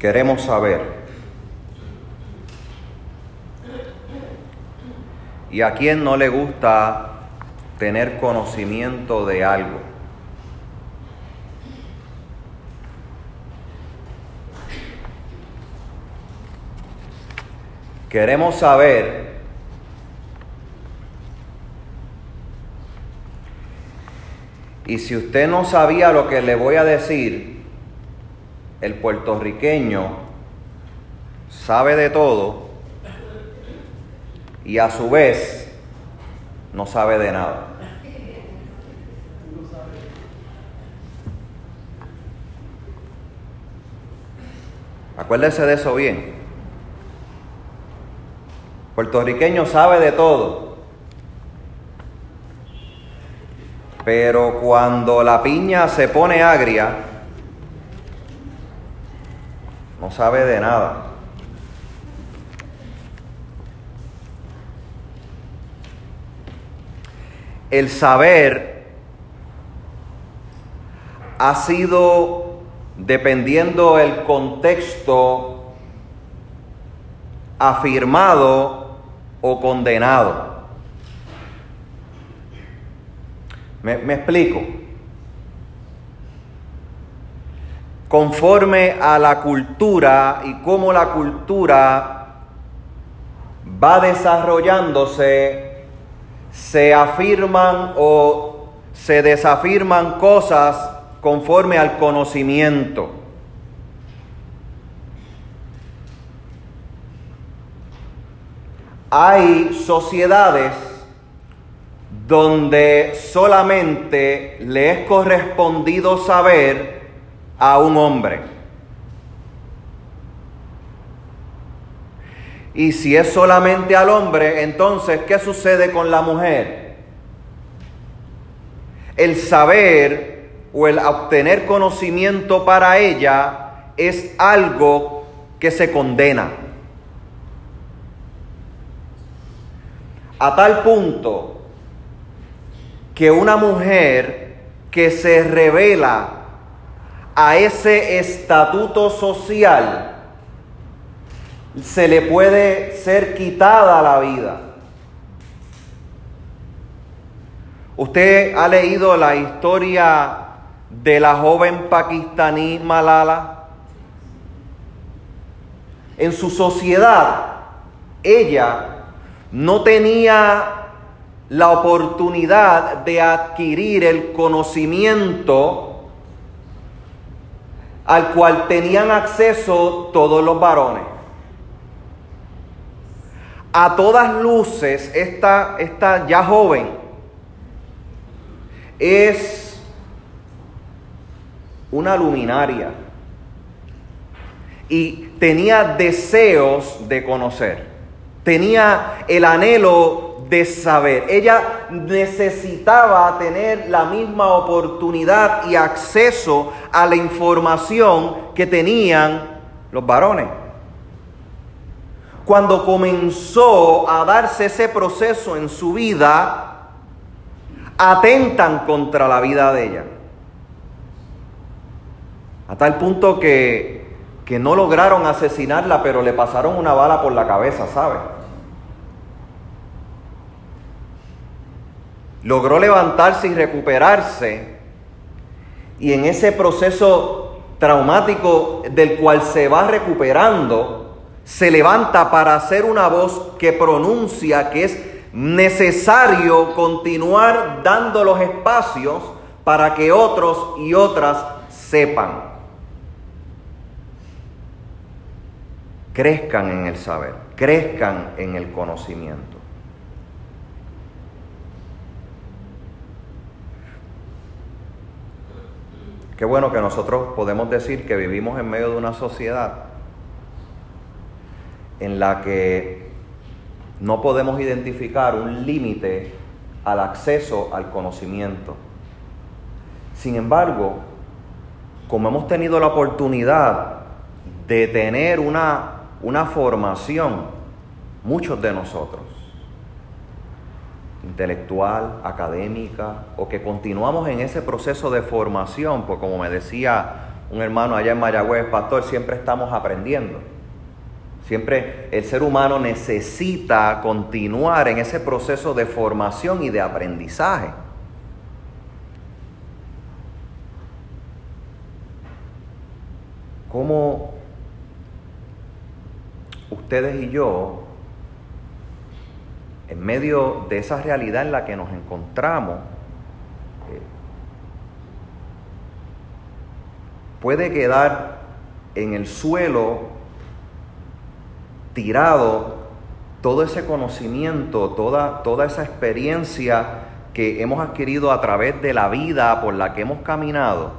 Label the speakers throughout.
Speaker 1: queremos saber. ¿Y a quién no le gusta tener conocimiento de algo? Queremos saber y si usted no sabía lo que le voy a decir, el puertorriqueño sabe de todo y a su vez no sabe de nada. Acuérdese de eso bien. Puertorriqueño sabe de todo. Pero cuando la piña se pone agria, no sabe de nada. El saber ha sido, dependiendo el contexto, afirmado o condenado. Me, me, explico. Conforme a la cultura y cómo la cultura va desarrollándose, se afirman o se desafirman cosas conforme al conocimiento. Hay sociedades donde solamente le es correspondido saber a un hombre. Y si es solamente al hombre, entonces, ¿qué sucede con la mujer? El saber o el obtener conocimiento para ella es algo que se condena. A tal punto que una mujer que se revela a ese estatuto social, se le puede ser quitada la vida. Usted ha leído la historia de la joven pakistaní Malala. En su sociedad, ella no tenía la oportunidad de adquirir el conocimiento al cual tenían acceso todos los varones. A todas luces, esta, esta ya joven es una luminaria y tenía deseos de conocer, tenía el anhelo de saber. Ella necesitaba tener la misma oportunidad y acceso a la información que tenían los varones. Cuando comenzó a darse ese proceso en su vida, atentan contra la vida de ella. A tal punto que, que no lograron asesinarla, pero le pasaron una bala por la cabeza, ¿sabe? Logró levantarse y recuperarse. Y en ese proceso traumático del cual se va recuperando, se levanta para hacer una voz que pronuncia que es necesario continuar dando los espacios para que otros y otras sepan. Crezcan en el saber, crezcan en el conocimiento. Qué bueno que nosotros podemos decir que vivimos en medio de una sociedad en la que no podemos identificar un límite al acceso al conocimiento. Sin embargo, como hemos tenido la oportunidad de tener una, una formación, muchos de nosotros, intelectual, académica, o que continuamos en ese proceso de formación, pues como me decía un hermano allá en Mayagüez, pastor, siempre estamos aprendiendo. Siempre el ser humano necesita continuar en ese proceso de formación y de aprendizaje. ¿Cómo ustedes y yo, en medio de esa realidad en la que nos encontramos, eh, puede quedar en el suelo tirado todo ese conocimiento, toda, toda esa experiencia que hemos adquirido a través de la vida por la que hemos caminado,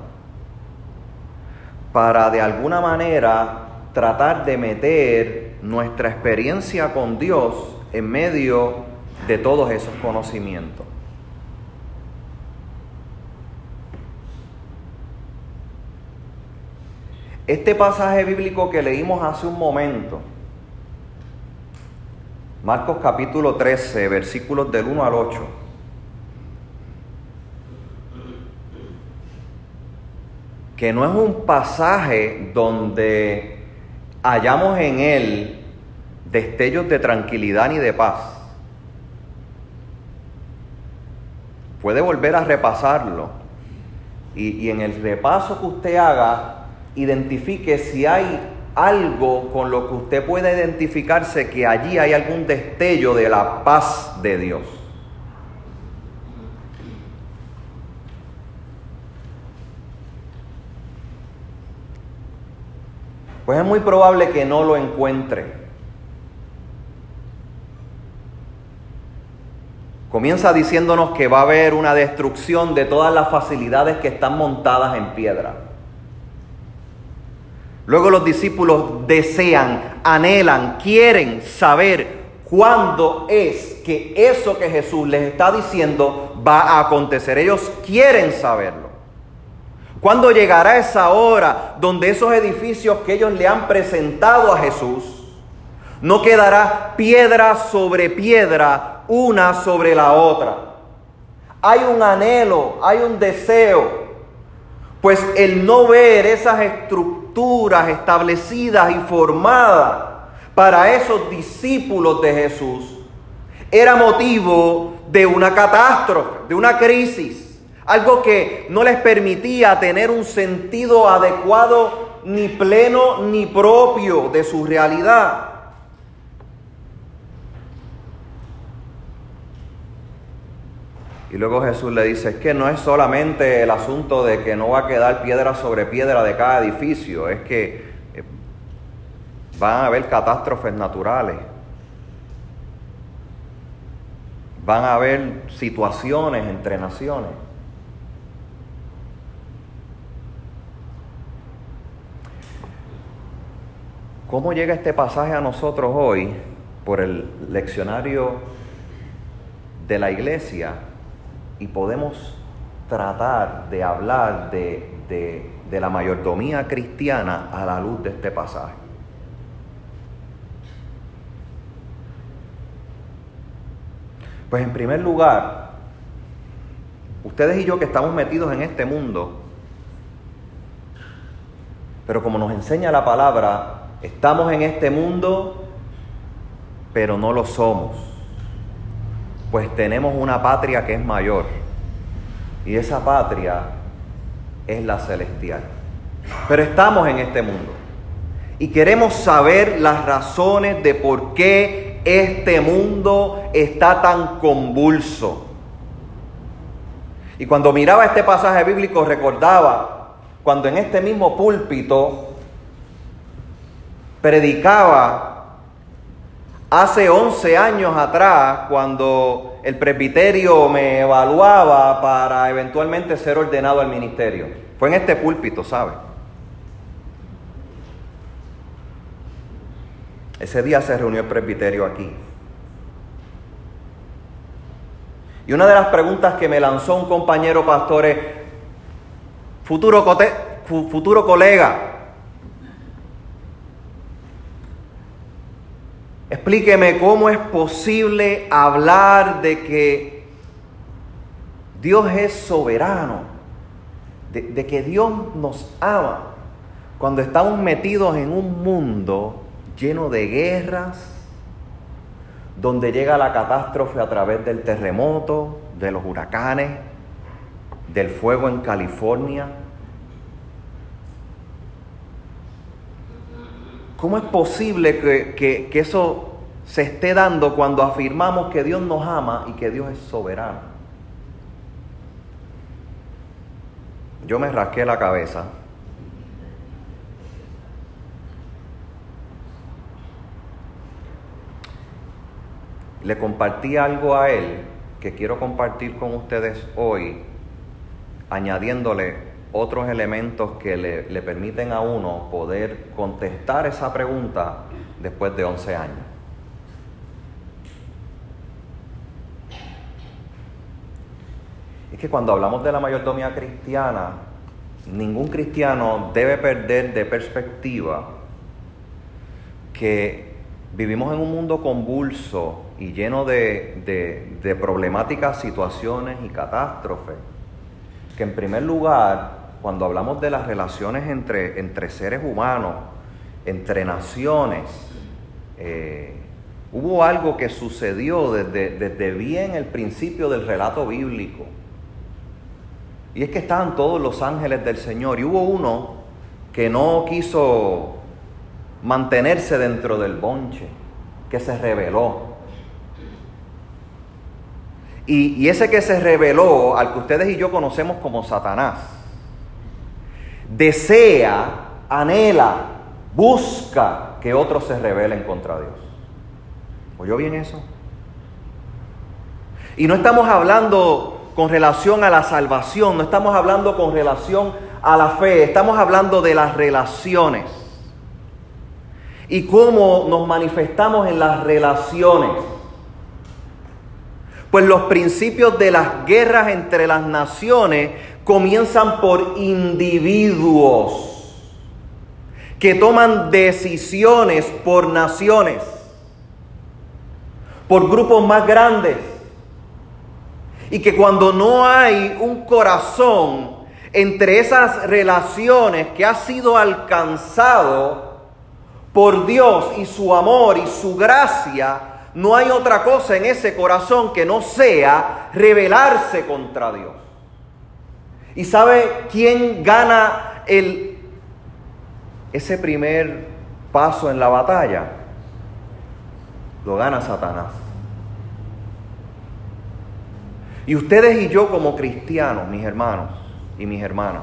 Speaker 1: para de alguna manera tratar de meter nuestra experiencia con Dios en medio de todos esos conocimientos. Este pasaje bíblico que leímos hace un momento, Marcos capítulo 13, versículos del 1 al 8. Que no es un pasaje donde hallamos en él destellos de tranquilidad ni de paz. Puede volver a repasarlo y, y en el repaso que usted haga, identifique si hay algo con lo que usted pueda identificarse que allí hay algún destello de la paz de Dios. Pues es muy probable que no lo encuentre. Comienza diciéndonos que va a haber una destrucción de todas las facilidades que están montadas en piedra. Luego los discípulos desean, anhelan, quieren saber cuándo es que eso que Jesús les está diciendo va a acontecer. Ellos quieren saberlo. ¿Cuándo llegará esa hora donde esos edificios que ellos le han presentado a Jesús no quedará piedra sobre piedra una sobre la otra? Hay un anhelo, hay un deseo. Pues el no ver esas estructuras establecidas y formadas para esos discípulos de Jesús era motivo de una catástrofe, de una crisis, algo que no les permitía tener un sentido adecuado ni pleno ni propio de su realidad. Y luego Jesús le dice, es que no es solamente el asunto de que no va a quedar piedra sobre piedra de cada edificio, es que eh, van a haber catástrofes naturales, van a haber situaciones entre naciones. ¿Cómo llega este pasaje a nosotros hoy por el leccionario de la iglesia? Y podemos tratar de hablar de, la mayordomía cristiana a la luz de este pasaje. Pues en primer lugar, ustedes y yo que estamos metidos en este mundo, pero como nos enseña la palabra, estamos en este mundo, pero no lo somos pues tenemos una patria que es mayor. Y esa patria es la celestial. Pero estamos en este mundo. Y queremos saber las razones de por qué este mundo está tan convulso. Y cuando miraba este pasaje bíblico recordaba cuando en este mismo púlpito predicaba Hace 11 años atrás, cuando el presbiterio me evaluaba para eventualmente ser ordenado al ministerio, fue en este púlpito, ¿sabe? Ese día se reunió el presbiterio aquí. Y una de las preguntas que me lanzó un compañero pastor es, futuro, futuro colega, Explíqueme cómo es posible hablar de que Dios es soberano, de, que Dios nos ama, cuando estamos metidos en un mundo lleno de guerras, donde llega la catástrofe a través del terremoto, de los huracanes, del fuego en California. ¿Cómo es posible que, que, eso se esté dando cuando afirmamos que Dios nos ama y que Dios es soberano? Yo me rasqué la cabeza le compartí algo a él que quiero compartir con ustedes hoy, añadiéndole otros elementos que le, permiten a uno poder contestar esa pregunta después de 11 años. Es que cuando hablamos de la mayordomía cristiana, ningún cristiano debe perder de perspectiva que Vivimos en un mundo convulso y lleno de, problemáticas, situaciones y catástrofes, que en primer lugar, cuando hablamos de las relaciones entre, entre seres humanos, entre naciones, eh, hubo algo que sucedió desde, desde bien el principio del relato bíblico. Y es que estaban todos los ángeles del Señor y hubo uno que no quiso mantenerse dentro del bonche, que se reveló. Y, ese que se reveló, al que ustedes y yo conocemos como Satanás, desea, anhela, busca que otros se rebelen contra Dios. ¿Oyó bien eso? Y no estamos hablando con relación a la salvación, no estamos hablando con relación a la fe, estamos hablando de las relaciones y cómo nos manifestamos en las relaciones. Pues los principios de las guerras entre las naciones comienzan por individuos que toman decisiones por naciones, por grupos más grandes. Y que cuando no hay un corazón entre esas relaciones que ha sido alcanzado, por Dios y su amor y su gracia, no hay otra cosa en ese corazón que no sea rebelarse contra Dios. ¿Y sabe quién gana el, ese primer paso en la batalla? Lo gana Satanás. Y ustedes y yo como cristianos, mis hermanos y mis hermanas,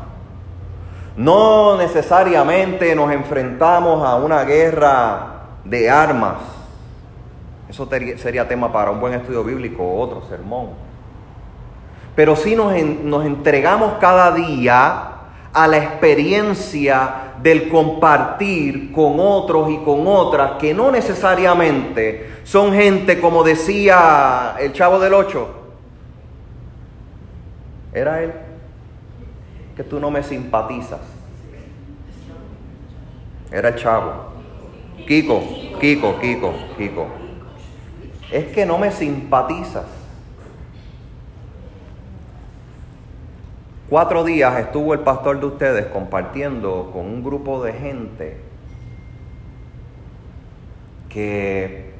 Speaker 1: no necesariamente nos enfrentamos a una guerra de armas. Eso sería tema para un buen estudio bíblico o otro sermón. Pero sí nos, nos entregamos cada día a la experiencia del compartir con otros y con otras que no necesariamente son gente como decía el chavo del 8. Era él que tú no me simpatizas. Era el chavo. Kiko, Kiko, Kiko, Kiko. Es que no me simpatizas. Cuatro días estuvo el pastor de ustedes compartiendo con un grupo de gente que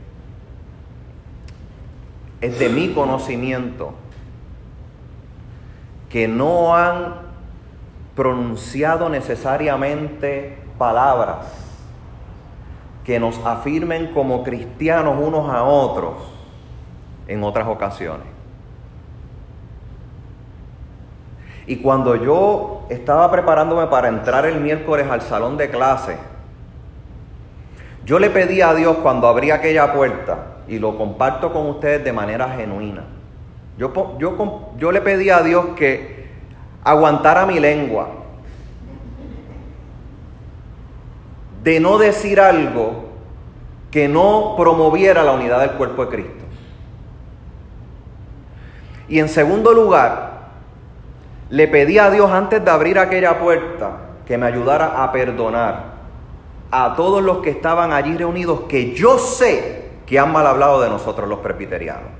Speaker 1: es de mi conocimiento, que no han pronunciado necesariamente palabras que nos afirmen como cristianos unos a otros en otras ocasiones. Y cuando yo estaba preparándome para entrar el miércoles al salón de clase, yo le pedí a Dios cuando abrí aquella puerta, y lo comparto con ustedes de manera genuina, yo, yo, yo le pedí a Dios que aguantara mi lengua, de no decir algo que no promoviera la unidad del cuerpo de Cristo. Y en segundo lugar, le pedí a Dios antes de abrir aquella puerta que me ayudara a perdonar a todos los que estaban allí reunidos, que yo sé que han mal hablado de nosotros los presbiterianos.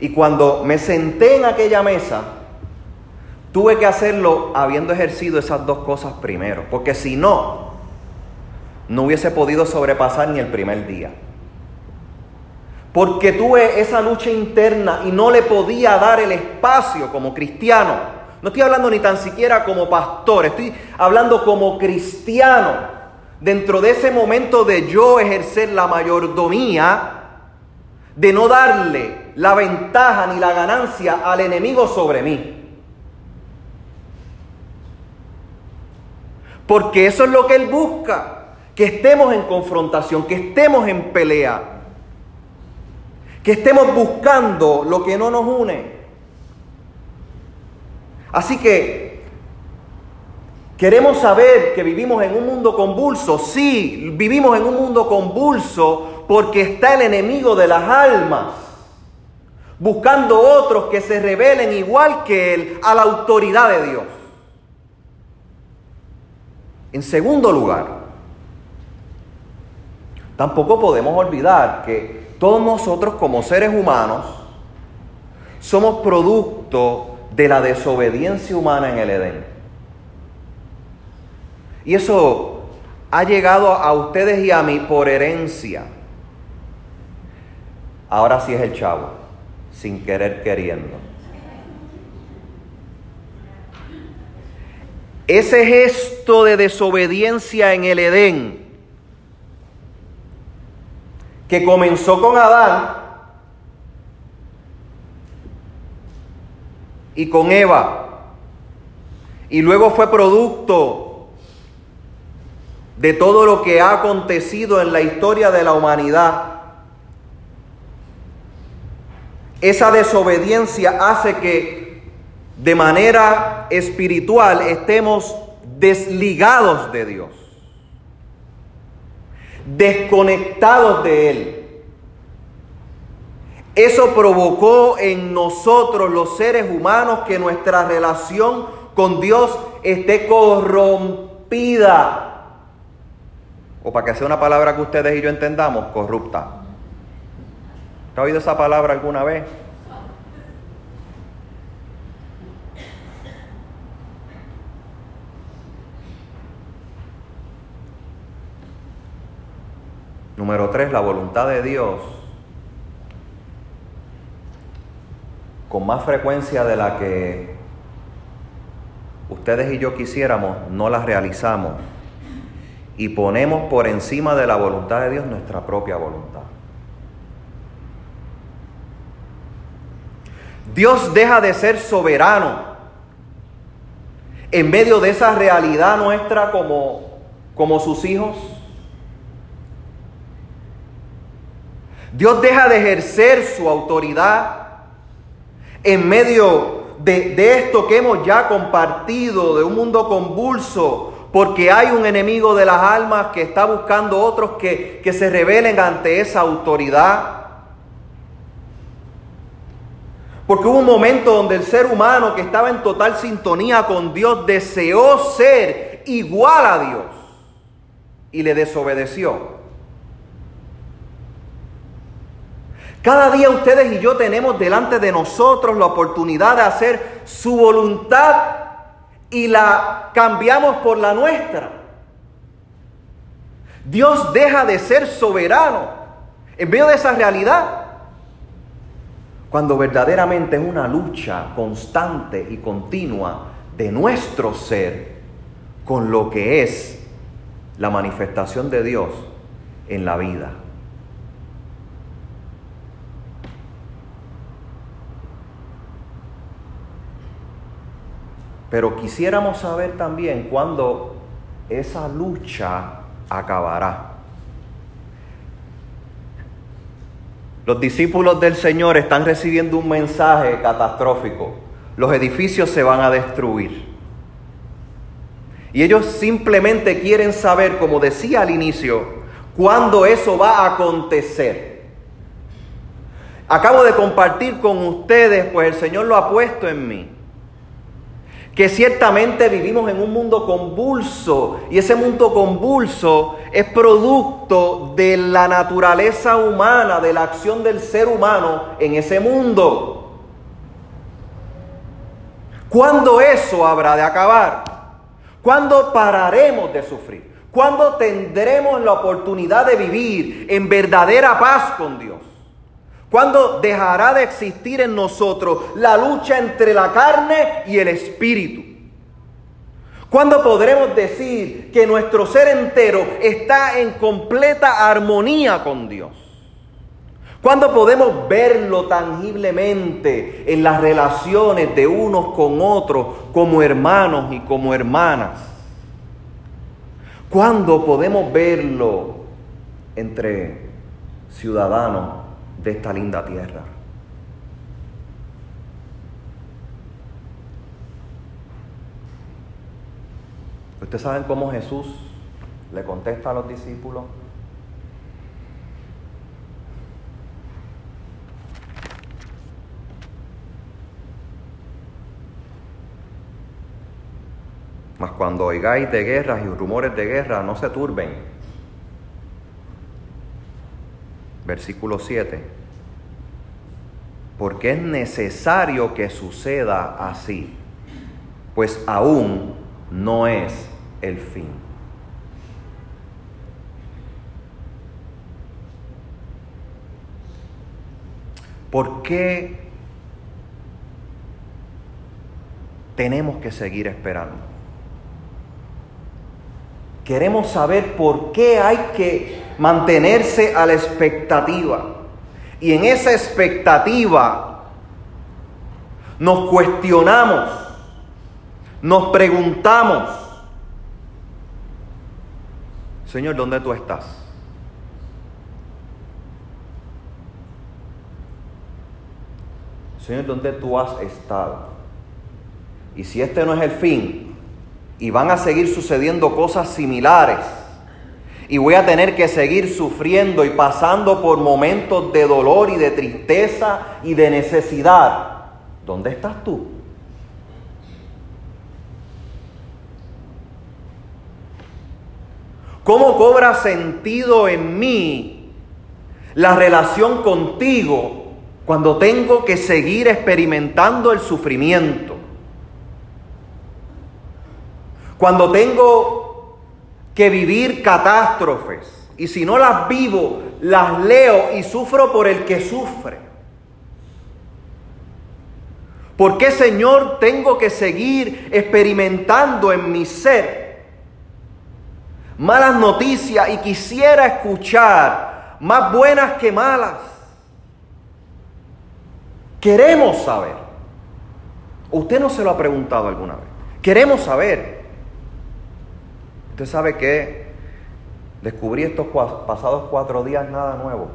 Speaker 1: Y cuando me senté en aquella mesa, tuve que hacerlo habiendo ejercido esas dos cosas primero, porque si no, no hubiese podido sobrepasar ni el primer día. Porque tuve esa lucha interna y no le podía dar el espacio como cristiano. No estoy hablando ni tan siquiera como pastor, estoy hablando como cristiano. Dentro de ese momento de yo ejercer la mayordomía, de no darle la ventaja ni la ganancia al enemigo sobre mí. Porque eso es lo que Él busca, que estemos en confrontación, que estemos en pelea, que estemos buscando lo que no nos une. Así que queremos saber que vivimos en un mundo convulso. Sí, vivimos en un mundo convulso porque está el enemigo de las almas, buscando otros que se rebelen igual que él a la autoridad de Dios. En segundo lugar, tampoco podemos olvidar que todos nosotros como seres humanos somos producto de la desobediencia humana en el Edén. Y eso ha llegado a ustedes y a mí por herencia. Ahora sí es el chavo, sin querer queriendo. Ese gesto de desobediencia en el Edén, que comenzó con Adán y con Eva, y luego fue producto de todo lo que ha acontecido en la historia de la humanidad. Esa desobediencia hace que de manera espiritual estemos desligados de Dios, desconectados de Él. Eso provocó en nosotros los seres humanos que nuestra relación con Dios esté corrompida. O para que sea una palabra que ustedes y yo entendamos, corrupta. ¿Ha oído esa palabra alguna vez? Número tres, la voluntad de Dios. Con más frecuencia de la que ustedes y yo quisiéramos, no la realizamos. Y ponemos por encima de la voluntad de Dios nuestra propia voluntad. Dios deja de ser soberano en medio de esa realidad nuestra como, como sus hijos. Dios deja de ejercer su autoridad en medio de, esto que hemos ya compartido, de un mundo convulso, porque hay un enemigo de las almas que está buscando otros que, que se rebelen ante esa autoridad. Porque hubo un momento donde el ser humano que estaba en total sintonía con Dios deseó ser igual a Dios y le desobedeció. Cada día ustedes y yo tenemos delante de nosotros la oportunidad de hacer su voluntad y la cambiamos por la nuestra. Dios deja de ser soberano en medio de esa realidad cuando verdaderamente es una lucha constante y continua de nuestro ser con lo que es la manifestación de Dios en la vida. Pero quisiéramos saber también cuándo esa lucha acabará. Los discípulos del Señor están recibiendo un mensaje catastrófico. Los edificios se van a destruir. Y ellos simplemente quieren saber, como decía al inicio, cuándo eso va a acontecer. Acabo de compartir con ustedes, pues el Señor lo ha puesto en mí que ciertamente vivimos en un mundo convulso y ese mundo convulso es producto de la naturaleza humana, de la acción del ser humano en ese mundo. ¿Cuándo eso habrá de acabar? ¿Cuándo pararemos de sufrir? ¿Cuándo tendremos la oportunidad de vivir en verdadera paz con Dios? ¿Cuándo dejará de existir en nosotros la lucha entre la carne y el espíritu? ¿Cuándo podremos decir que nuestro ser entero está en completa armonía con Dios? ¿Cuándo podemos verlo tangiblemente en las relaciones de unos con otros como hermanos y como hermanas? ¿Cuándo podemos verlo entre ciudadanos de esta linda tierra? ¿Ustedes saben cómo Jesús le contesta a los discípulos? Mas cuando oigáis de guerras y rumores de guerra, no se turben. Versículo 7. Porque es necesario que suceda así, pues aún no es el fin. ¿Por qué tenemos que seguir esperando? Queremos saber por qué hay que mantenerse a la expectativa. Y en esa expectativa nos cuestionamos, nos preguntamos, Señor, ¿dónde tú estás? Señor, ¿dónde tú has estado? Y si este no es el fin, y van a seguir sucediendo cosas similares. Y voy a tener que seguir sufriendo y pasando por momentos de dolor y de tristeza y de necesidad. ¿Dónde estás tú? ¿Cómo cobra sentido en mí la relación contigo cuando tengo que seguir experimentando el sufrimiento? Cuando tengo que vivir catástrofes y si no las vivo, las leo y sufro por el que sufre. ¿Por qué, Señor, tengo que seguir experimentando en mi ser malas noticias y quisiera escuchar más buenas que malas? Queremos saber. Usted no se lo ha preguntado alguna vez. Queremos saber. Usted sabe que descubrí estos pasados cuatro días nada nuevo.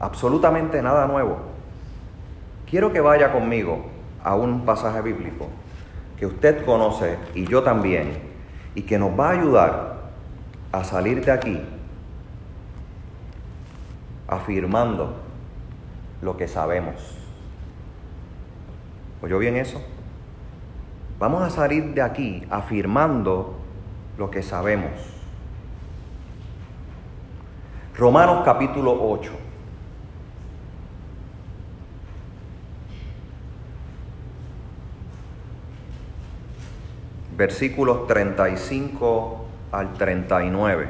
Speaker 1: Absolutamente nada nuevo. Quiero que vaya conmigo a un pasaje bíblico que usted conoce y yo también, y que nos va a ayudar a salir de aquí afirmando lo que sabemos. ¿Oyó bien eso? Vamos a salir de aquí afirmando lo que sabemos. Romanos capítulo 8. Versículos 35 al 39.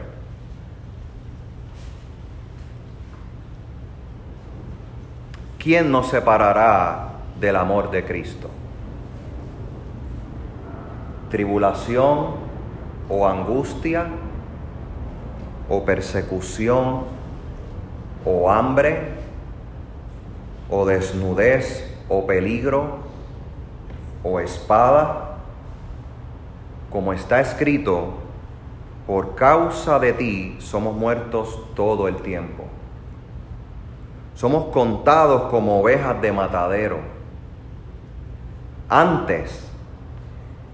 Speaker 1: ¿Quién nos separará del amor de Cristo? Tribulación o angustia o persecución o hambre o desnudez o peligro o espada, como está escrito, por causa de ti somos muertos todo el tiempo. Somos contados como ovejas de matadero. Antes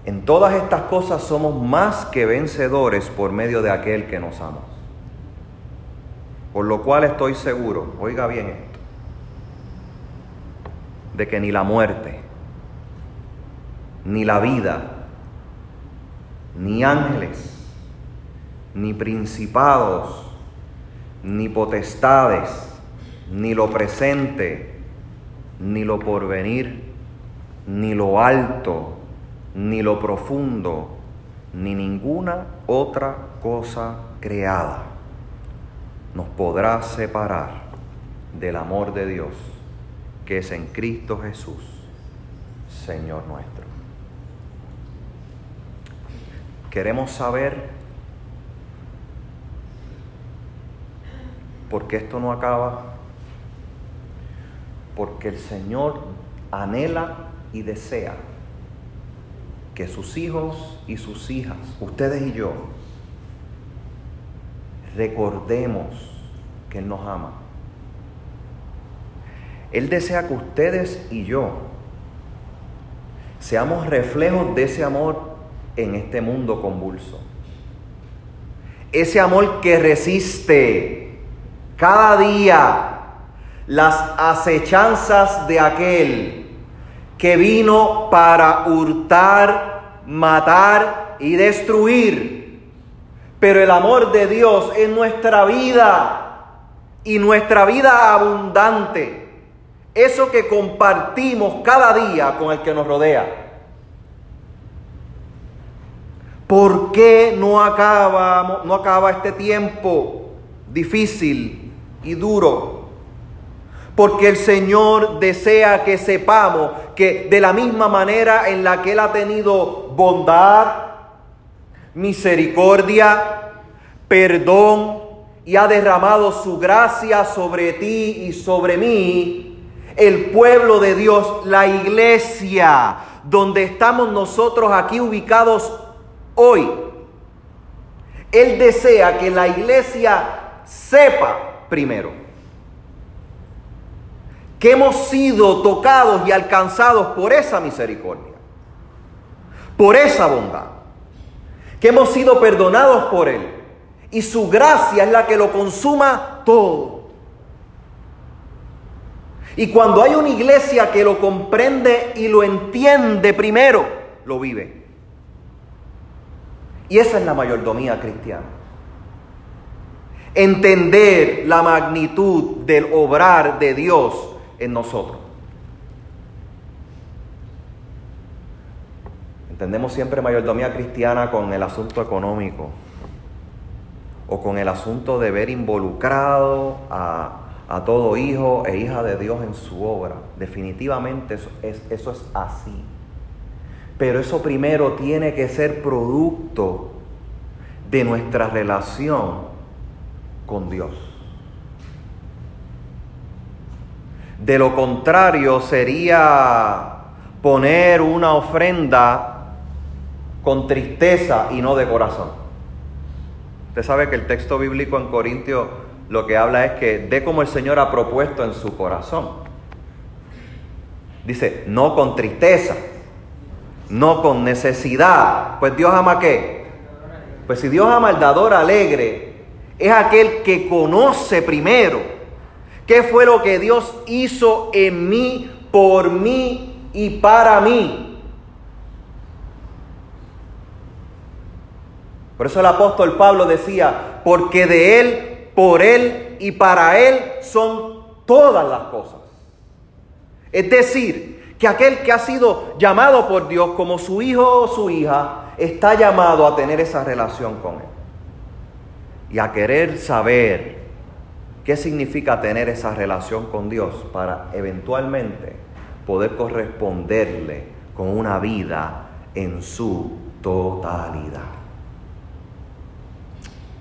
Speaker 1: en todas estas cosas somos más que vencedores por medio de aquel que nos ama. Por lo cual estoy seguro, oiga bien esto, de que ni la muerte, ni la vida, ni ángeles, ni principados, ni potestades, ni lo presente, ni lo porvenir, ni lo alto, ni lo profundo, ni ninguna otra cosa creada nos podrá separar del amor de Dios que es en Cristo Jesús, Señor nuestro. Queremos saber por qué esto no acaba. Porque el Señor anhela y desea que sus hijos y sus hijas, ustedes y yo, recordemos que Él nos ama. Él desea que ustedes y yo seamos reflejos de ese amor en este mundo convulso. Ese amor que resiste cada día las acechanzas de aquel que vino para hurtar, matar y destruir. Pero el amor de Dios es nuestra vida y nuestra vida abundante. Eso que compartimos cada día con el que nos rodea. ¿Por qué no acaba, no acaba este tiempo difícil y duro? Porque el Señor desea que sepamos que de la misma manera en la que Él ha tenido bondad, misericordia, perdón y ha derramado su gracia sobre ti y sobre mí, el pueblo de Dios, la iglesia, donde estamos nosotros aquí ubicados hoy, Él desea que la iglesia sepa primero que hemos sido tocados y alcanzados por esa misericordia, por esa bondad, que hemos sido perdonados por Él y su gracia es la que lo consuma todo. Y cuando hay una iglesia que lo comprende y lo entiende primero, lo vive. Y esa es la mayordomía cristiana. Entender la magnitud del obrar de Dios en nosotros. Entendemos siempre mayordomía cristiana con el asunto económico o con el asunto de ver involucrado a, todo hijo e hija de Dios en su obra. Definitivamente eso es, eso es así. Pero eso primero tiene que ser producto de nuestra relación con Dios. De lo contrario sería poner una ofrenda con tristeza y no de corazón. Usted sabe que el texto bíblico en Corintios lo que habla es que dé como el Señor ha propuesto en su corazón. Dice, no con tristeza, no con necesidad. Pues Dios ama qué? Pues si Dios ama al dador alegre, es aquel que conoce primero ¿Qué fue lo que Dios hizo en mí, por mí y para mí? Por eso el apóstol Pablo decía, porque de Él, por Él y para Él son todas las cosas. Es decir, que aquel que ha sido llamado por Dios como su hijo o su hija, está llamado a tener esa relación con Él. Y a querer saber ¿Qué significa tener esa relación con Dios para eventualmente poder corresponderle con una vida en su totalidad?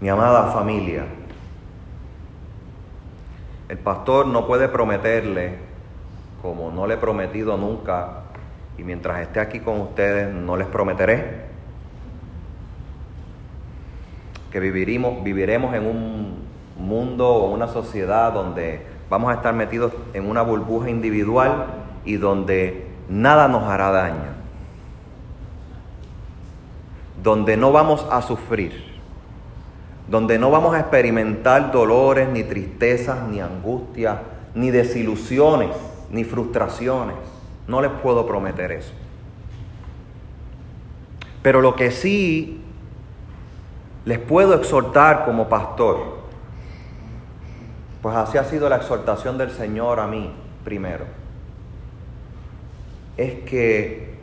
Speaker 1: Mi amada familia, el pastor no puede prometerle, como no le he prometido nunca, y mientras esté aquí con ustedes no les prometeré, que viviremos, viviremos en un mundo o una sociedad donde vamos a estar metidos en una burbuja individual y donde nada nos hará daño, donde no vamos a sufrir, donde no vamos a experimentar dolores, ni tristezas, ni angustias, ni desilusiones, ni frustraciones. No les puedo prometer eso. Pero lo que sí les puedo exhortar como pastor pues así ha sido la exhortación del Señor a mí primero. es que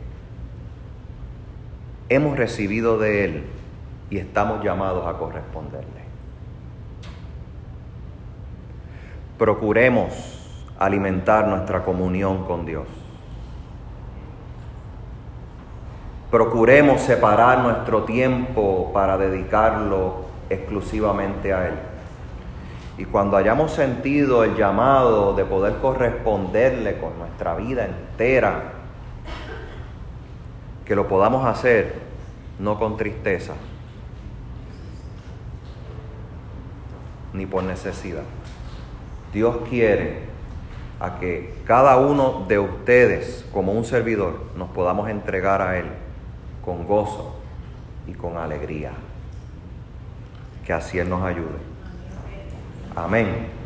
Speaker 1: hemos recibido de Él y estamos llamados a corresponderle. Procuremos alimentar nuestra comunión con Dios. Procuremos separar nuestro tiempo para dedicarlo exclusivamente a Él. Y cuando hayamos sentido el llamado de poder corresponderle con nuestra vida entera, que lo podamos hacer no con tristeza, ni por necesidad. Dios quiere a que cada uno de ustedes, como un servidor, nos podamos entregar a Él con gozo y con alegría. Que así Él nos ayude. Amén.